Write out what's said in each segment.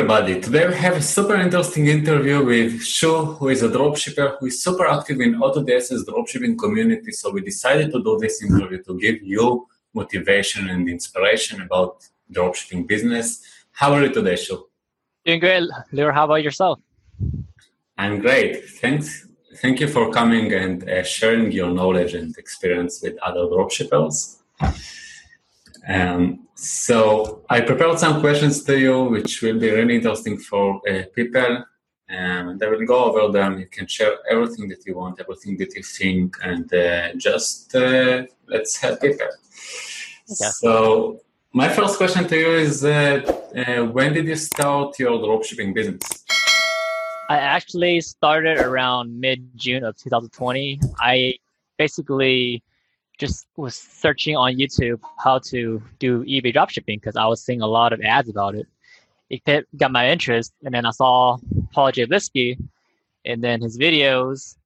everybody. Today we have a super interesting interview with Shu, who is a dropshipper who is super active in AutoDS's dropshipping community. So we decided to do this interview to give you motivation and inspiration about dropshipping business. How are you today, Shu? Doing great, Lior. How about yourself? I'm great. Thanks. Thank you for coming and uh, sharing your knowledge and experience with other dropshippers. Um, so I prepared some questions to you, which will be really interesting for uh, people. And I will go over them. You can share everything that you want, everything that you think, and uh, just uh, let's help people. Okay. So my first question to you is, uh, uh, when did you start your dropshipping business? I actually started around mid June of 2020. I basically just was searching on YouTube how to do eBay dropshipping because I was seeing a lot of ads about it. It got my interest, and then I saw Paul Jablisky, and then his videos.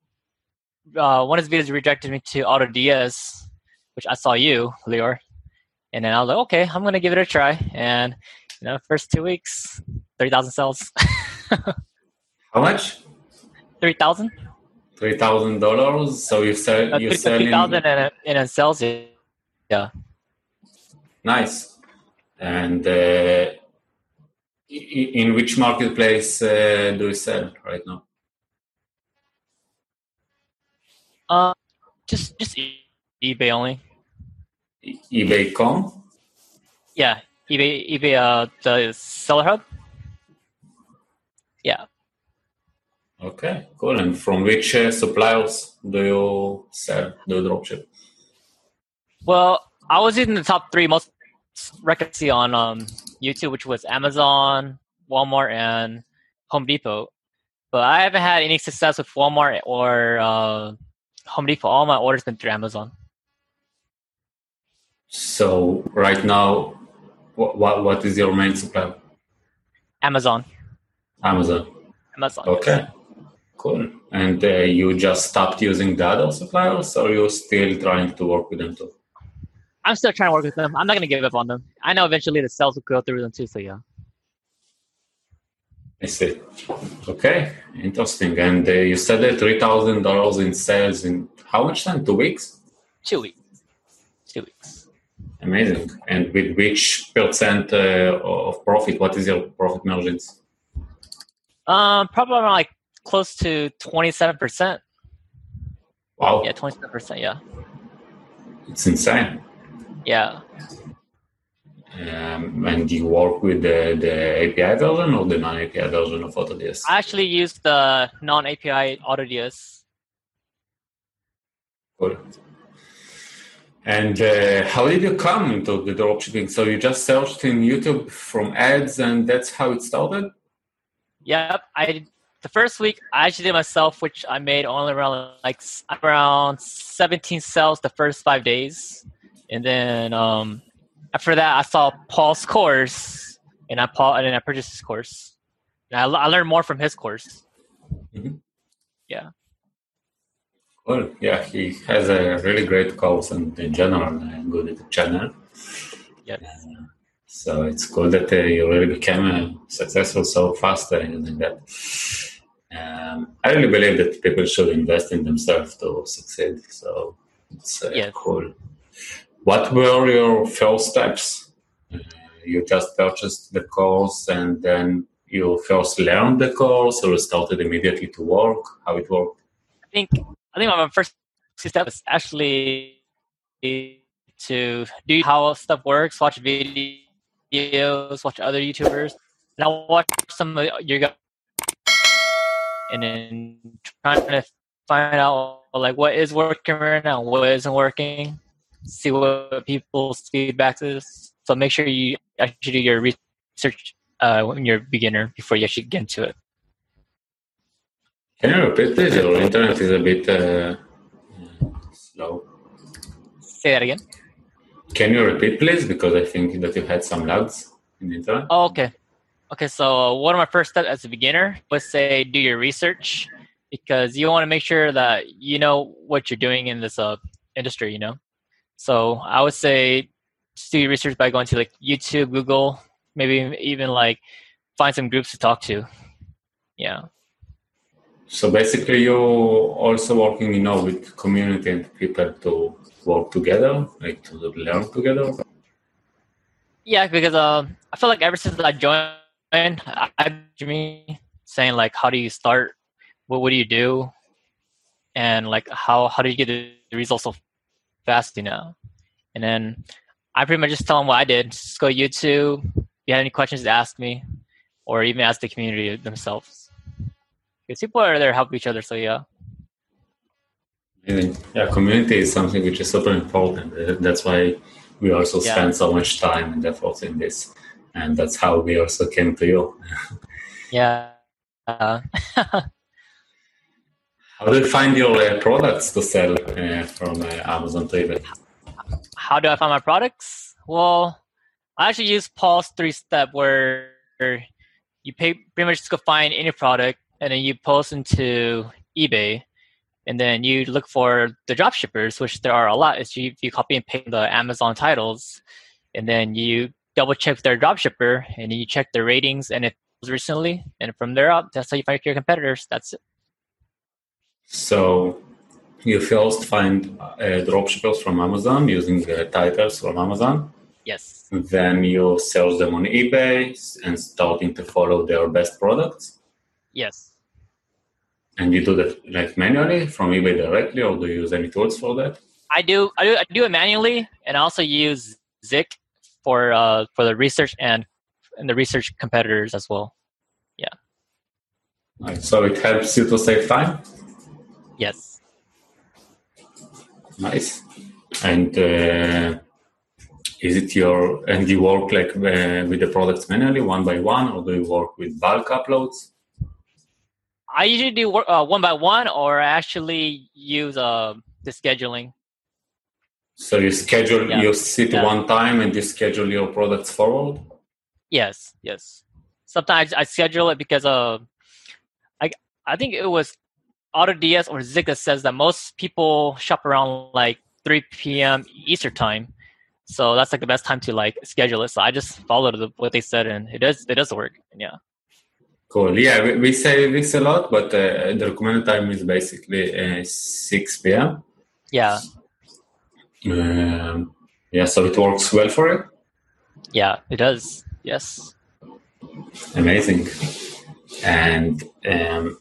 Uh, one of his videos rejected me to AutoDS, which I saw you, Lior, and then I was like, okay, I'm gonna give it a try. And you know, first two weeks, thirty thousand sales. How much? Three thousand three thousand dollars. So you sell uh, you sell thousand and in a it. Yeah. Nice. And uh, in which marketplace uh, do you sell right now? Uh, just just eBay only. eBay.com. Yeah, eBay eBay uh the seller hub. Yeah. Okay, cool. And from which uh, suppliers do you sell the dropship? Well, I was in the top three most records on um, YouTube, which was Amazon, Walmart, and Home Depot. But I haven't had any success with Walmart or uh, Home Depot. All my orders been through Amazon. So right now, what what, what is your main supplier? Amazon. Amazon. Amazon. Okay. Cool. And uh, you just stopped using the other suppliers, or you're still trying to work with them too? I'm still trying to work with them. I'm not going to give up on them. I know eventually the sales will go through them too. So yeah. I see. Okay, interesting. And uh, you said that three thousand dollars in sales in how much time? Two weeks. Two weeks. Two weeks. Amazing. And with which percent uh, of profit? What is your profit margins? Um, probably around like close to 27%. Wow. Yeah, 27%, yeah. It's insane. Yeah. Um, and do you work with the, the API version or the non API version of AutoDS? I actually use the non API AutoDS. Cool. And uh, how did you come into the dropshipping? So you just searched in YouTube from ads, and that's how it started. Yep, I the first week I actually did myself, which I made only around like around 17 sales the first five days, and then um, after that I saw Paul's course, and I Paul and then I purchased his course. And I, I learned more from his course. Mm-hmm. Yeah. Well, yeah, he has a really great course and in general a good channel. Yeah. Uh, so it's cool that uh, you really became uh, successful so fast uh, using that. Um, I really believe that people should invest in themselves to succeed. So it's uh, yes. cool. What were your first steps? Uh, you just purchased the course and then you first learned the course or started immediately to work? How it worked? I think I think my first step is actually to do how stuff works, watch videos, watch other YouTubers. And I watch some of your guys and then trying to find out like what is working right now, what isn't working, see what people's feedback is. So make sure you actually do your research uh, when you're a beginner before you actually get into it. Can you repeat this? Your internet is a bit uh, slow. Say that again. Can you repeat, please? Because I think that you had some lags in the internet. Oh, okay. Okay, so one of my first steps as a beginner was say do your research because you want to make sure that you know what you're doing in this uh, industry. You know, so I would say do your research by going to like YouTube, Google, maybe even like find some groups to talk to. Yeah. So basically, you're also working, you know, with community and people to work together, like to learn together. Yeah, because uh, I feel like ever since I joined, I've me saying like, how do you start? What what do you do? And like, how how do you get the results so fast? You know, and then I pretty much just tell them what I did. Just go YouTube. If you have any questions, to ask me, or even ask the community themselves. Because people are there to help each other. So yeah. Yeah, community is something which is super important. That's why we also yeah. spend so much time and effort in this, and that's how we also came to you. yeah. Uh, how do you find your uh, products to sell uh, from uh, Amazon to eBay? how do I find my products? Well, I actually use Paul's three step where you pay pretty much just go find any product and then you post into eBay and then you look for the drop shippers, which there are a lot. Is you, you copy and paste the Amazon titles and then you double check their drop shipper and you check their ratings and if it was recently and from there up that's how you find your competitors. That's it. So you first find uh, dropshippers from Amazon using uh, titles from Amazon. Yes. Then you search them on eBay and starting to follow their best products. Yes. And you do that like manually from eBay directly, or do you use any tools for that? I do. I do. I do it manually, and I also use Zik for uh, for the research and and the research competitors as well. Yeah. Right. So it helps you to save time. Yes. Nice. And uh, is it your and you work like uh, with the products manually, one by one, or do you work with bulk uploads? I usually do work uh, one by one, or I actually use uh, the scheduling. So you schedule, yeah. you sit yeah. one time and you schedule your products forward. Yes, yes. Sometimes I schedule it because uh, I I think it was AutoDS or Zika says that most people shop around like 3 p.m. Eastern time. So that's like the best time to like schedule it. So I just followed the, what they said, and it does it does work. Yeah. Cool. Yeah, we, we say this a lot, but uh, the recommended time is basically uh, 6 p.m. Yeah. Um, yeah, so it works well for you. Yeah, it does. Yes. Amazing. And um,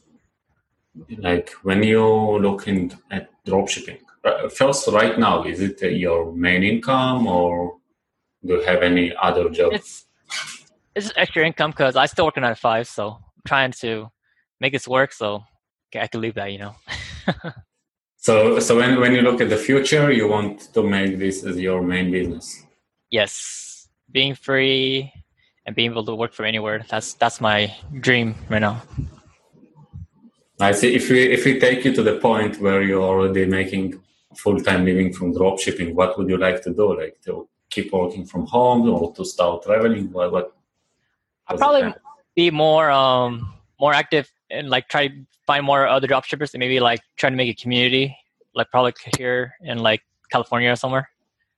like when you're looking at dropshipping uh, first right now is it your main income or do you have any other job it's it's extra income because i still work at five so i'm trying to make this work so i can leave that you know so so when, when you look at the future you want to make this as your main business yes being free and being able to work from anywhere that's that's my dream right now I see. If we if we take you to the point where you're already making full time living from dropshipping, what would you like to do? Like to keep working from home or to start traveling? What? what I'd probably be more um more active and like try to find more other dropshippers and maybe like try to make a community, like probably here in like California or somewhere.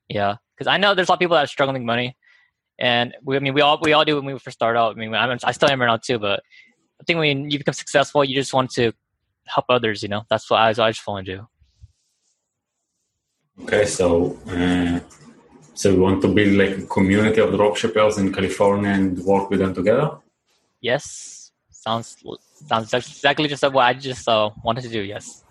Yeah, because I know there's a lot of people that are struggling with money, and we I mean we all we all do when we first start out. I mean I'm, I still am right now too, but I think when you become successful, you just want to help others. You know, that's what I, I just want to do. Okay, so uh, so you want to build like a community of dropshippers in California and work with them together? Yes, sounds sounds exactly just what I just uh, wanted to do. Yes,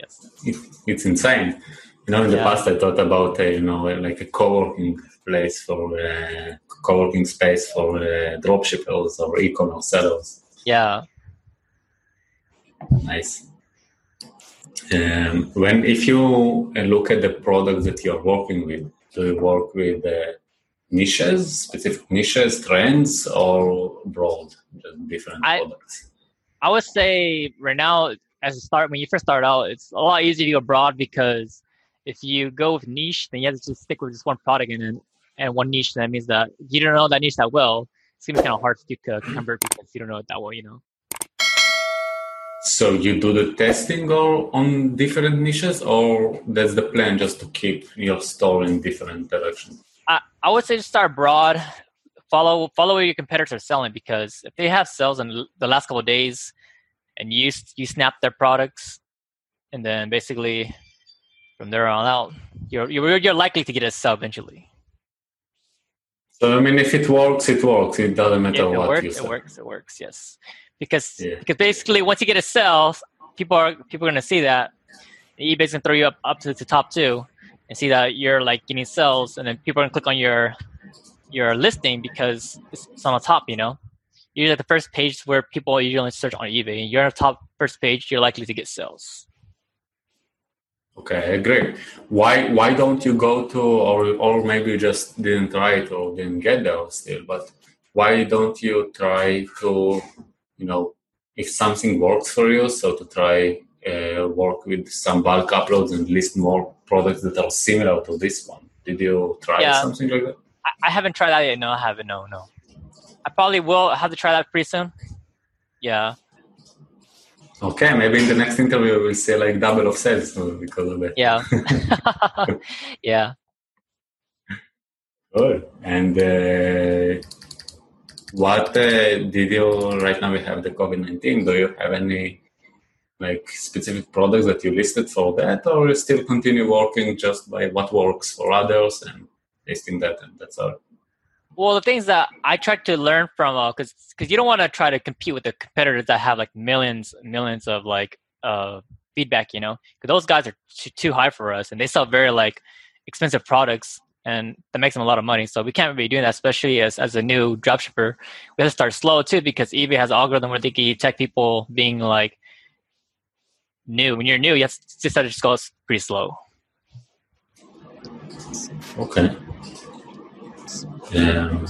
yes. It, it's insane. You know, in the yeah. past I thought about uh, you know like a co-working place for uh, co-working space for uh, dropshippers or e-commerce sellers yeah. Nice. Um, when if you look at the product that you're working with, do you work with uh, niches, specific niches, trends, or broad, just different I, products? I would say right now, as a start, when you first start out, it's a lot easier to go broad because if you go with niche, then you have to just stick with just one product and and one niche. That means that you don't know that niche that well seems kind of hard to convert because you don't know it that well, you know. So you do the testing or on different niches, or that's the plan just to keep your store in different directions? I, I would say to start broad, follow follow what your competitors are selling because if they have sales in the last couple of days, and you you snap their products, and then basically from there on out, you're you're, you're likely to get a sell eventually. So I mean, if it works, it works. It doesn't matter it what works, you sell. It works. It works. Yes, because Yeah. because basically once you get a sell, people are people are gonna see that. eBay's gonna throw you up up to the top two, and see that you're like getting sales, and then people are gonna click on your your listing because it's, it's on the top. You know, usually the first page where people usually search on eBay. You're on the top first page, you're likely to get sales. Okay, agree. Why why don't you go to or or maybe you just didn't try it or didn't get there still, but why don't you try to you know if something works for you, so to try uh, work with some bulk uploads and list more products that are similar to this one. Did you try Yeah. something like that? I haven't tried that yet. No, I haven't. No, no. I probably will have to try that pretty soon. Yeah. Okay, maybe in the next interview we'll see like double of sales because of that. Yeah. yeah. Good. And uh, what uh, did you right now? We have the COVID nineteen. Do you have any like specific products that you listed for that, or you still continue working just by what works for others and listing that, and that's all? Well, the things that I try to learn from, because because you don't want to try to compete with the competitors that have like millions, millions of like uh, feedback, you know, because those guys are too, too high for us, and they sell very like expensive products, and that makes them a lot of money. So we can't be doing that, especially as as a new dropshipper. We have to start slow too, because eBay has an algorithm where they can detect people being like new. When you're new, you have to start to just go pretty slow. Okay. Um,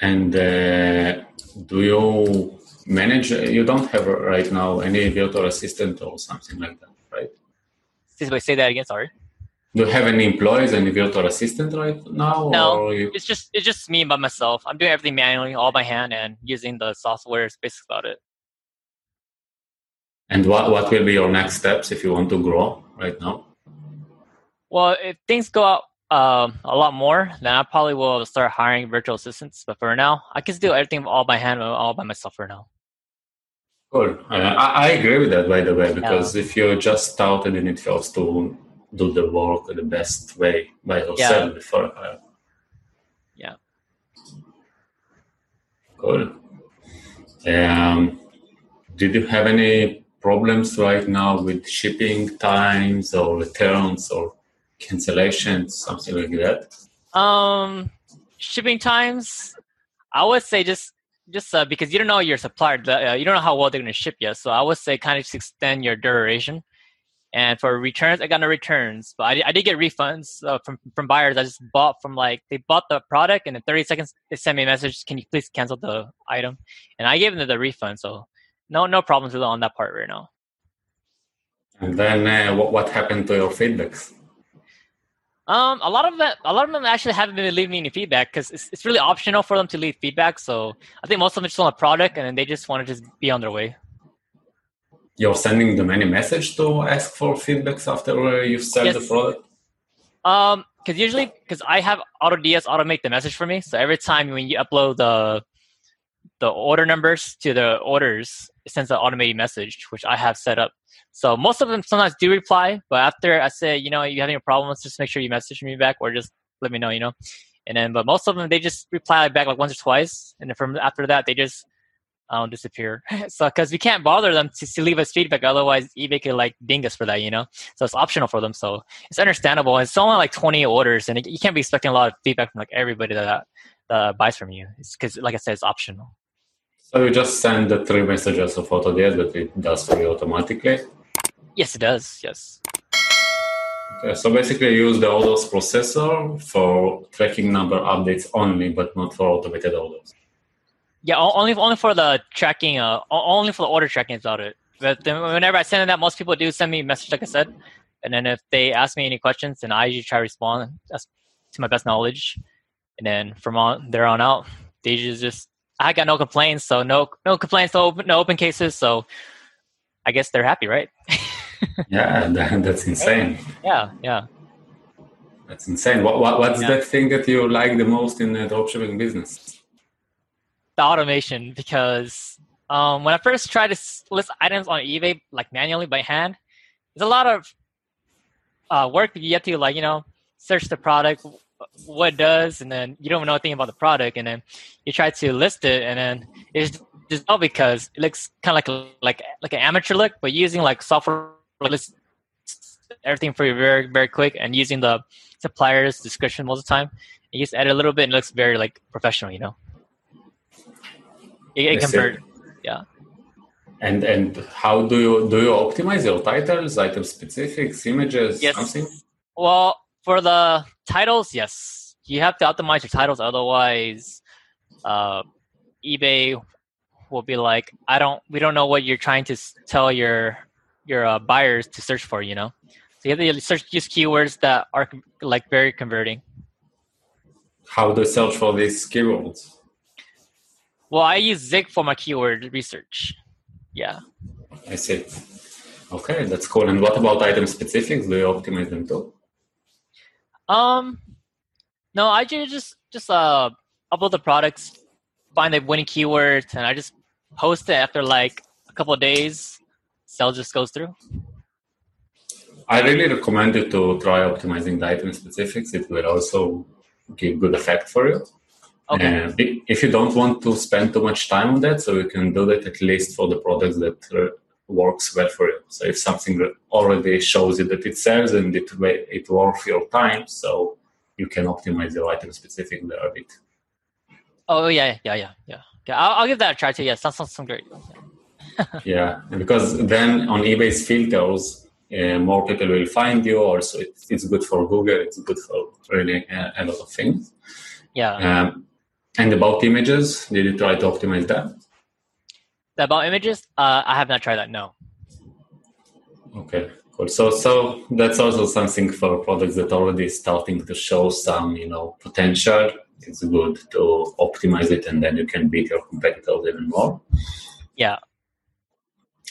and uh, do you manage? You don't have right now any virtual assistant or something like that, right? Wait, say that again. Sorry. Do you have any employees, any virtual assistant right now? No. Or you, It's just it's just me by myself. I'm doing everything manually, all by hand, and using the software. Is basically about it. and what, what will be your next steps if you want to grow right now? Well, if things go out um, a lot more, then I probably will start hiring virtual assistants. But for now, I can do everything all by hand, all by myself for now. Cool. Uh, I, I agree with that, by the way, because if you just started in it first to do the work the best way by yourself before. Uh, Yeah. Cool. Um, did you have any problems right now with shipping times or returns or cancellations, something like that? Um, shipping times, I would say just just uh, because you don't know your supplier, the, uh, you don't know how well they're going to ship you. So I would say kind of just extend your duration. And for returns, I got no returns, but I, did- I did get refunds uh, from from buyers. I just bought from like they bought the product, and in 30 seconds they sent me a message, "Can you please cancel the item?" And I gave them the refund. So no no problems with on that part right now. And then uh, what, what happened to your feedbacks? Um, a lot of them, a lot of them actually haven't been leaving me any feedback because it's, it's really optional for them to leave feedback. So I think most of them just want a product and then they just want to just be on their way. You're sending them any message to ask for feedbacks after uh, you sell the Yes. product? Um, because usually, because I have AutoDS automate the message for me. So every time when you upload the the order numbers to the orders, sends an automated message, which I have set up. So most of them sometimes do reply, but after I say, you know, you having a problem, just make sure you message me back or just let me know, you know. And then, but most of them they just reply back like once or twice, and then from after that they just um, disappear. so because we can't bother them to, to leave us feedback, otherwise eBay could like ding us for that, you know. So it's optional for them. So it's understandable. It's only like 20 orders, and it, you can't be expecting a lot of feedback from like everybody that that buys from you. It's because, like I said, it's optional. So you just send the three messages of AutoDS that it does for you automatically. Yes, it does. Yes. Okay, so basically you use the orders processor for tracking number updates only, but not for automated orders. Yeah, only only for the tracking. Uh, only for the order tracking is about it. But then whenever I send that, most people do send me a message, like I said. And then if they ask me any questions, then I usually try to respond to my best knowledge. And then from on there on out, they just just I got no complaints, so no no complaints, no open, no open cases. So I guess they're happy, right? Yeah, that, that's insane. yeah, yeah. That's insane. What, what what's yeah. the thing that you like the most in the dropshipping business? The automation, because um, when I first tried to list items on eBay like manually by hand, there's a lot of uh, work that you have to like you know search the product, what it does, and then you don't know anything about the product, and then you try to list it, and then it's just all because it looks kind of like a, like like an amateur look, but using like software list everything for you very very quick, and using the supplier's description most of the time, you just edit a little bit, and it looks very like professional, you know. It, it convert, yeah. And and how do you do you optimize your titles, item specifics, images, yes. something? Well, for the titles, yes, you have to optimize your titles. Otherwise, uh, eBay will be like, I don't, we don't know what you're trying to tell your your uh, buyers to search for. You know, so you have to search use keywords that are like very converting. How do you search for these keywords? Well, I use Zik for my keyword research. Yeah. I see. Okay, that's cool. And what about item specifics? Do you optimize them too? Um, no, I just just uh upload the products, find the winning keywords, and I just post it after like a couple of days. Sell just goes through. I really recommend you to try optimizing the item specifics. It will also give good effect for you. Okay. Uh, if you don't want to spend too much time on that, so you can do that at least for the products that works well for you. So if something already shows you that it sells and it it worth your time, so you can optimize your item specific there a bit. Oh yeah, yeah, yeah, yeah. Okay, I'll, I'll give that a try too. Yeah, sounds sounds, sounds great. yeah, because then on eBay's filters, uh, more people will find you. Also, it's, it's good for Google. It's good for really a, a lot of things. Yeah. Um, and about images, did you try to optimize that? About images, uh, I have not tried that. No. Okay, cool. So, so that's also something for products that already starting to show some, you know, potential. It's good to optimize it, and then you can beat your competitors even more. Yeah.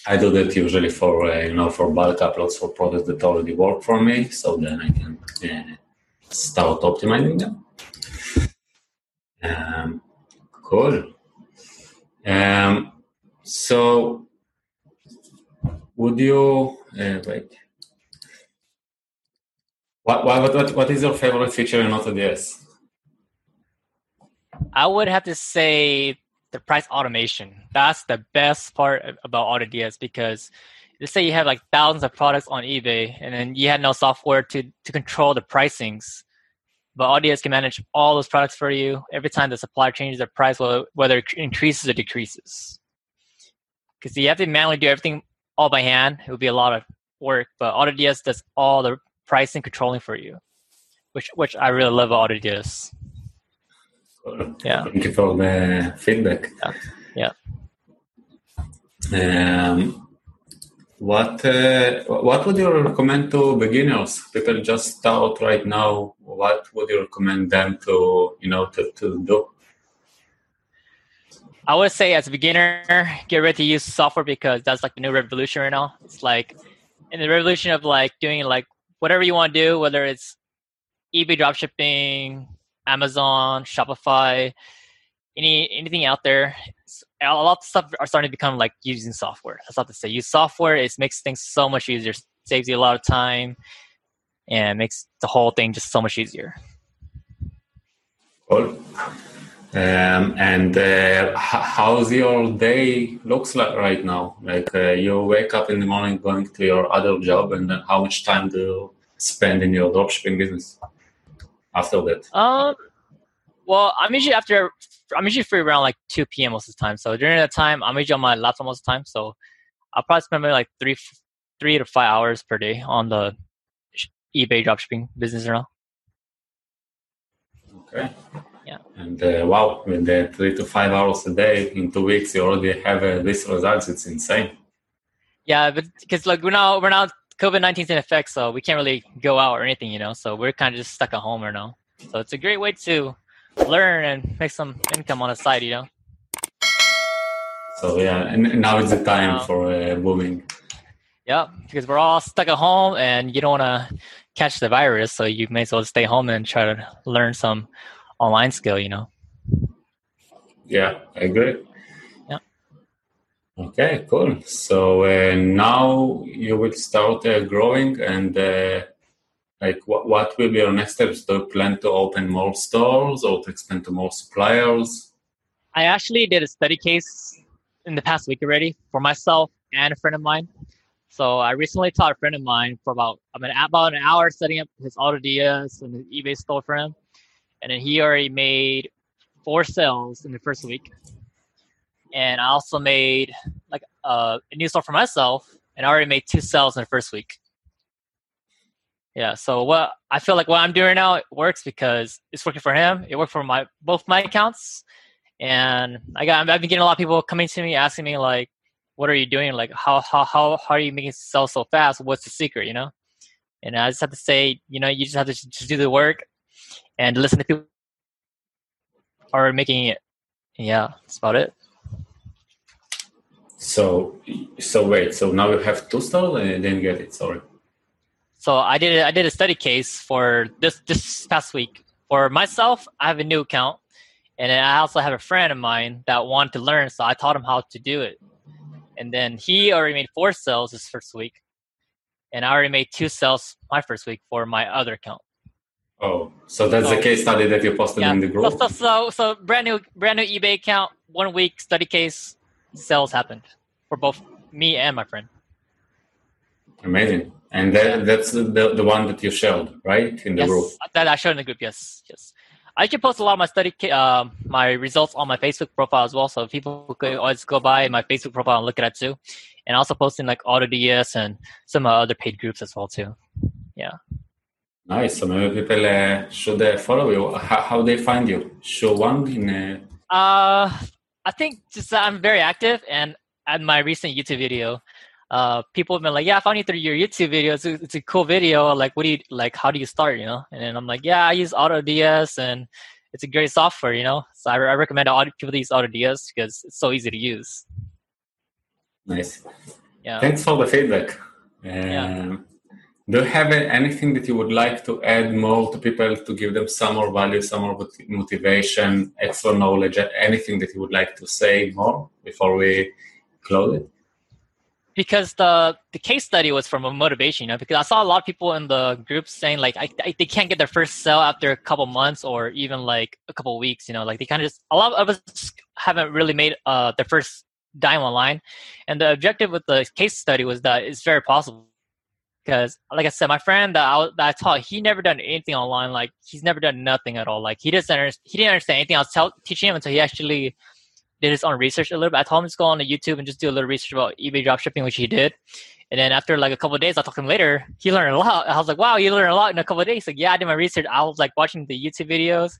I do that usually for uh, you know for bulk uploads for products that already work for me, so then I can uh, start optimizing them. Um, cool. Um, so, would you uh, wait? What, what what what is your favorite feature in AutoDS? I would have to say the price automation. That's the best part about AutoDS because let's say you have like thousands of products on eBay and then you had no software to to control the pricings but AutoDS can manage all those products for you every time the supplier changes their price, whether it increases or decreases. Because you have to manually do everything all by hand. It would be a lot of work, but AutoDS does all the pricing controlling for you, which which I really love AutoDS. Yeah. Thank you for the feedback. Yeah. yeah. Um, what uh, what would you recommend to beginners? People just start right now. What would you recommend them to you know to, to do? I would say as a beginner, get ready to use software because that's like the new revolution right now. It's like in the revolution of like doing like whatever you want to do, whether it's eBay dropshipping, Amazon, Shopify, any anything out there a lot of stuff are starting to become like using software. That's not to say use software. It makes things so much easier, saves you a lot of time, and makes the whole thing just so much easier. Um, and uh, how's your day looks like right now? Like uh, you wake up in the morning going to your other job, and then how much time do you spend in your dropshipping business after that? Um, well, I'm usually after I'm usually free around like 2 p.m. most of the time. So during that time, I'm usually on my laptop most of the time. So I'll probably spend maybe like three, three to five hours per day on the eBay dropshipping business now. Okay. Yeah. And uh, wow, with the three to five hours a day in two weeks, you already have uh, these results. It's insane. Yeah, but because like we're now we're now COVID 19's in effect, so we can't really go out or anything, you know. So we're kind of just stuck at home right now. So it's a great way to learn and make some income on the side, you know. So yeah, and now it's the time um, for uh, booming. Yep, because we're all stuck at home, and you don't want to catch the virus, so you may as well stay home and try to learn some online skill. You know. Yeah, I agree. Yeah. Okay, cool. So uh, now you will start uh, growing, and uh, like, what what will be your next steps? Do you plan to open more stores or to expand to more suppliers? I actually did a study case in the past week already for myself and a friend of mine. So I recently taught a friend of mine for about I mean about an hour setting up his AutoDS and his eBay store for him, and then he already made four sales in the first week. And I also made like uh, a new store for myself, and I already made two sales in the first week. Yeah, so what I feel like what I'm doing now it works because it's working for him. It worked for my both my accounts, and I got I've been getting a lot of people coming to me asking me like, "What are you doing? Like, how how how how are you making sales so fast? What's the secret?" You know, and I just have to say, you know, you just have to just do the work and listen to people are making it. Yeah, that's about it. So, so wait. So now you have two stores, and then get it. Sorry. So I did I did a study case for this this past week for myself. I have a new account, and I also have a friend of mine that wanted to learn. So I taught him how to do it, and then he already made four sales this first week, and I already made two sales my first week for my other account. Oh, so that's so, the case study that you posted yeah, in the group. So, so, so brand new, brand new eBay account, one week study case, sales happened for both me and my friend. Amazing, and that, that's the, the one that you shared, right, in the yes, group. That I showed in the group. Yes, yes. I can post a lot of my study, uh, my results on my Facebook profile as well, so people could always go by my Facebook profile and look at it too, and also posting like AutoDS and some other paid groups as well too. Yeah. Nice. So maybe people uh, should uh, follow you. How, how they find you? Show one in. Uh... uh, I think just I'm very active, and at my recent YouTube video, uh, people have been like, "Yeah, I found you through your YouTube video. It's a, it's a cool video. Like, what do you like? How do you start? You know?" And then I'm like, "Yeah, I use AutoDS, and it's a great software. You know, so I, I recommend people use AutoDS because it's so easy to use." Nice. Yeah. Thanks for the feedback. Um, yeah. Do you have anything that you would like to add more to people to give them some more value, some more motivation, extra knowledge, anything that you would like to say more before we close it? Because the the case study was from a motivation, you know. Because I saw a lot of people in the group saying like I, I, they can't get their first sale after a couple months or even like a couple weeks, you know. Like they kind of just a lot of us haven't really made uh their first dime online, and the objective with the case study was that it's very possible because like I said, my friend that I, that I taught, he never done anything online. Like he's never done nothing at all. Like he doesn't understand, he didn't understand anything I was tell, teaching him until he actually did his own research a little bit. I told him to go on the YouTube and just do a little research about eBay dropshipping, which he did. And then after like a couple of days, I talked to him later. He learned a lot. I was like, "Wow, you learned a lot in a couple of days." Like, yeah, I did my research. I was like watching the YouTube videos,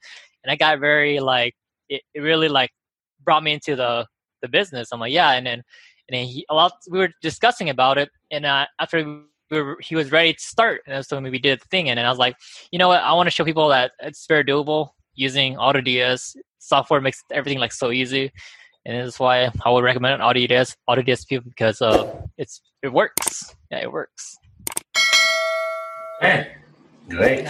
and I got very like it, it really like brought me into the the business. I'm like, yeah, and then and then he a lot. We were discussing about it, and uh, after we were, he was ready to start, and so we did the thing. And then I was like, you know what? I want to show people that it's very doable using AutoDS. Software makes everything like so easy, and this is why I would recommend AutoDS AutoDS people because uh, it's it works. Yeah, it works. Okay, great.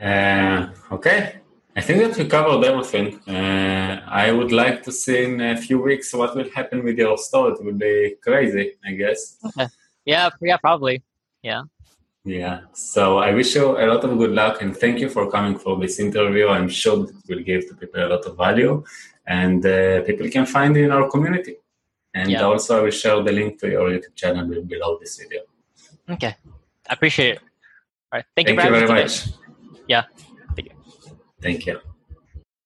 Uh, okay, I think that we covered everything. Uh, I would like to see in a few weeks what will happen with your store. It will be crazy, I guess. Okay. Yeah, yeah, probably. Yeah. Yeah. So I wish you a lot of good luck and thank you for coming for this interview. I'm sure it will give to people a lot of value and uh, people can find you in our community. And yeah. also I will share the link to your YouTube channel below this video. Okay. I appreciate it. All right. Thank, thank you, you very much. Yeah. Thank you. Thank you.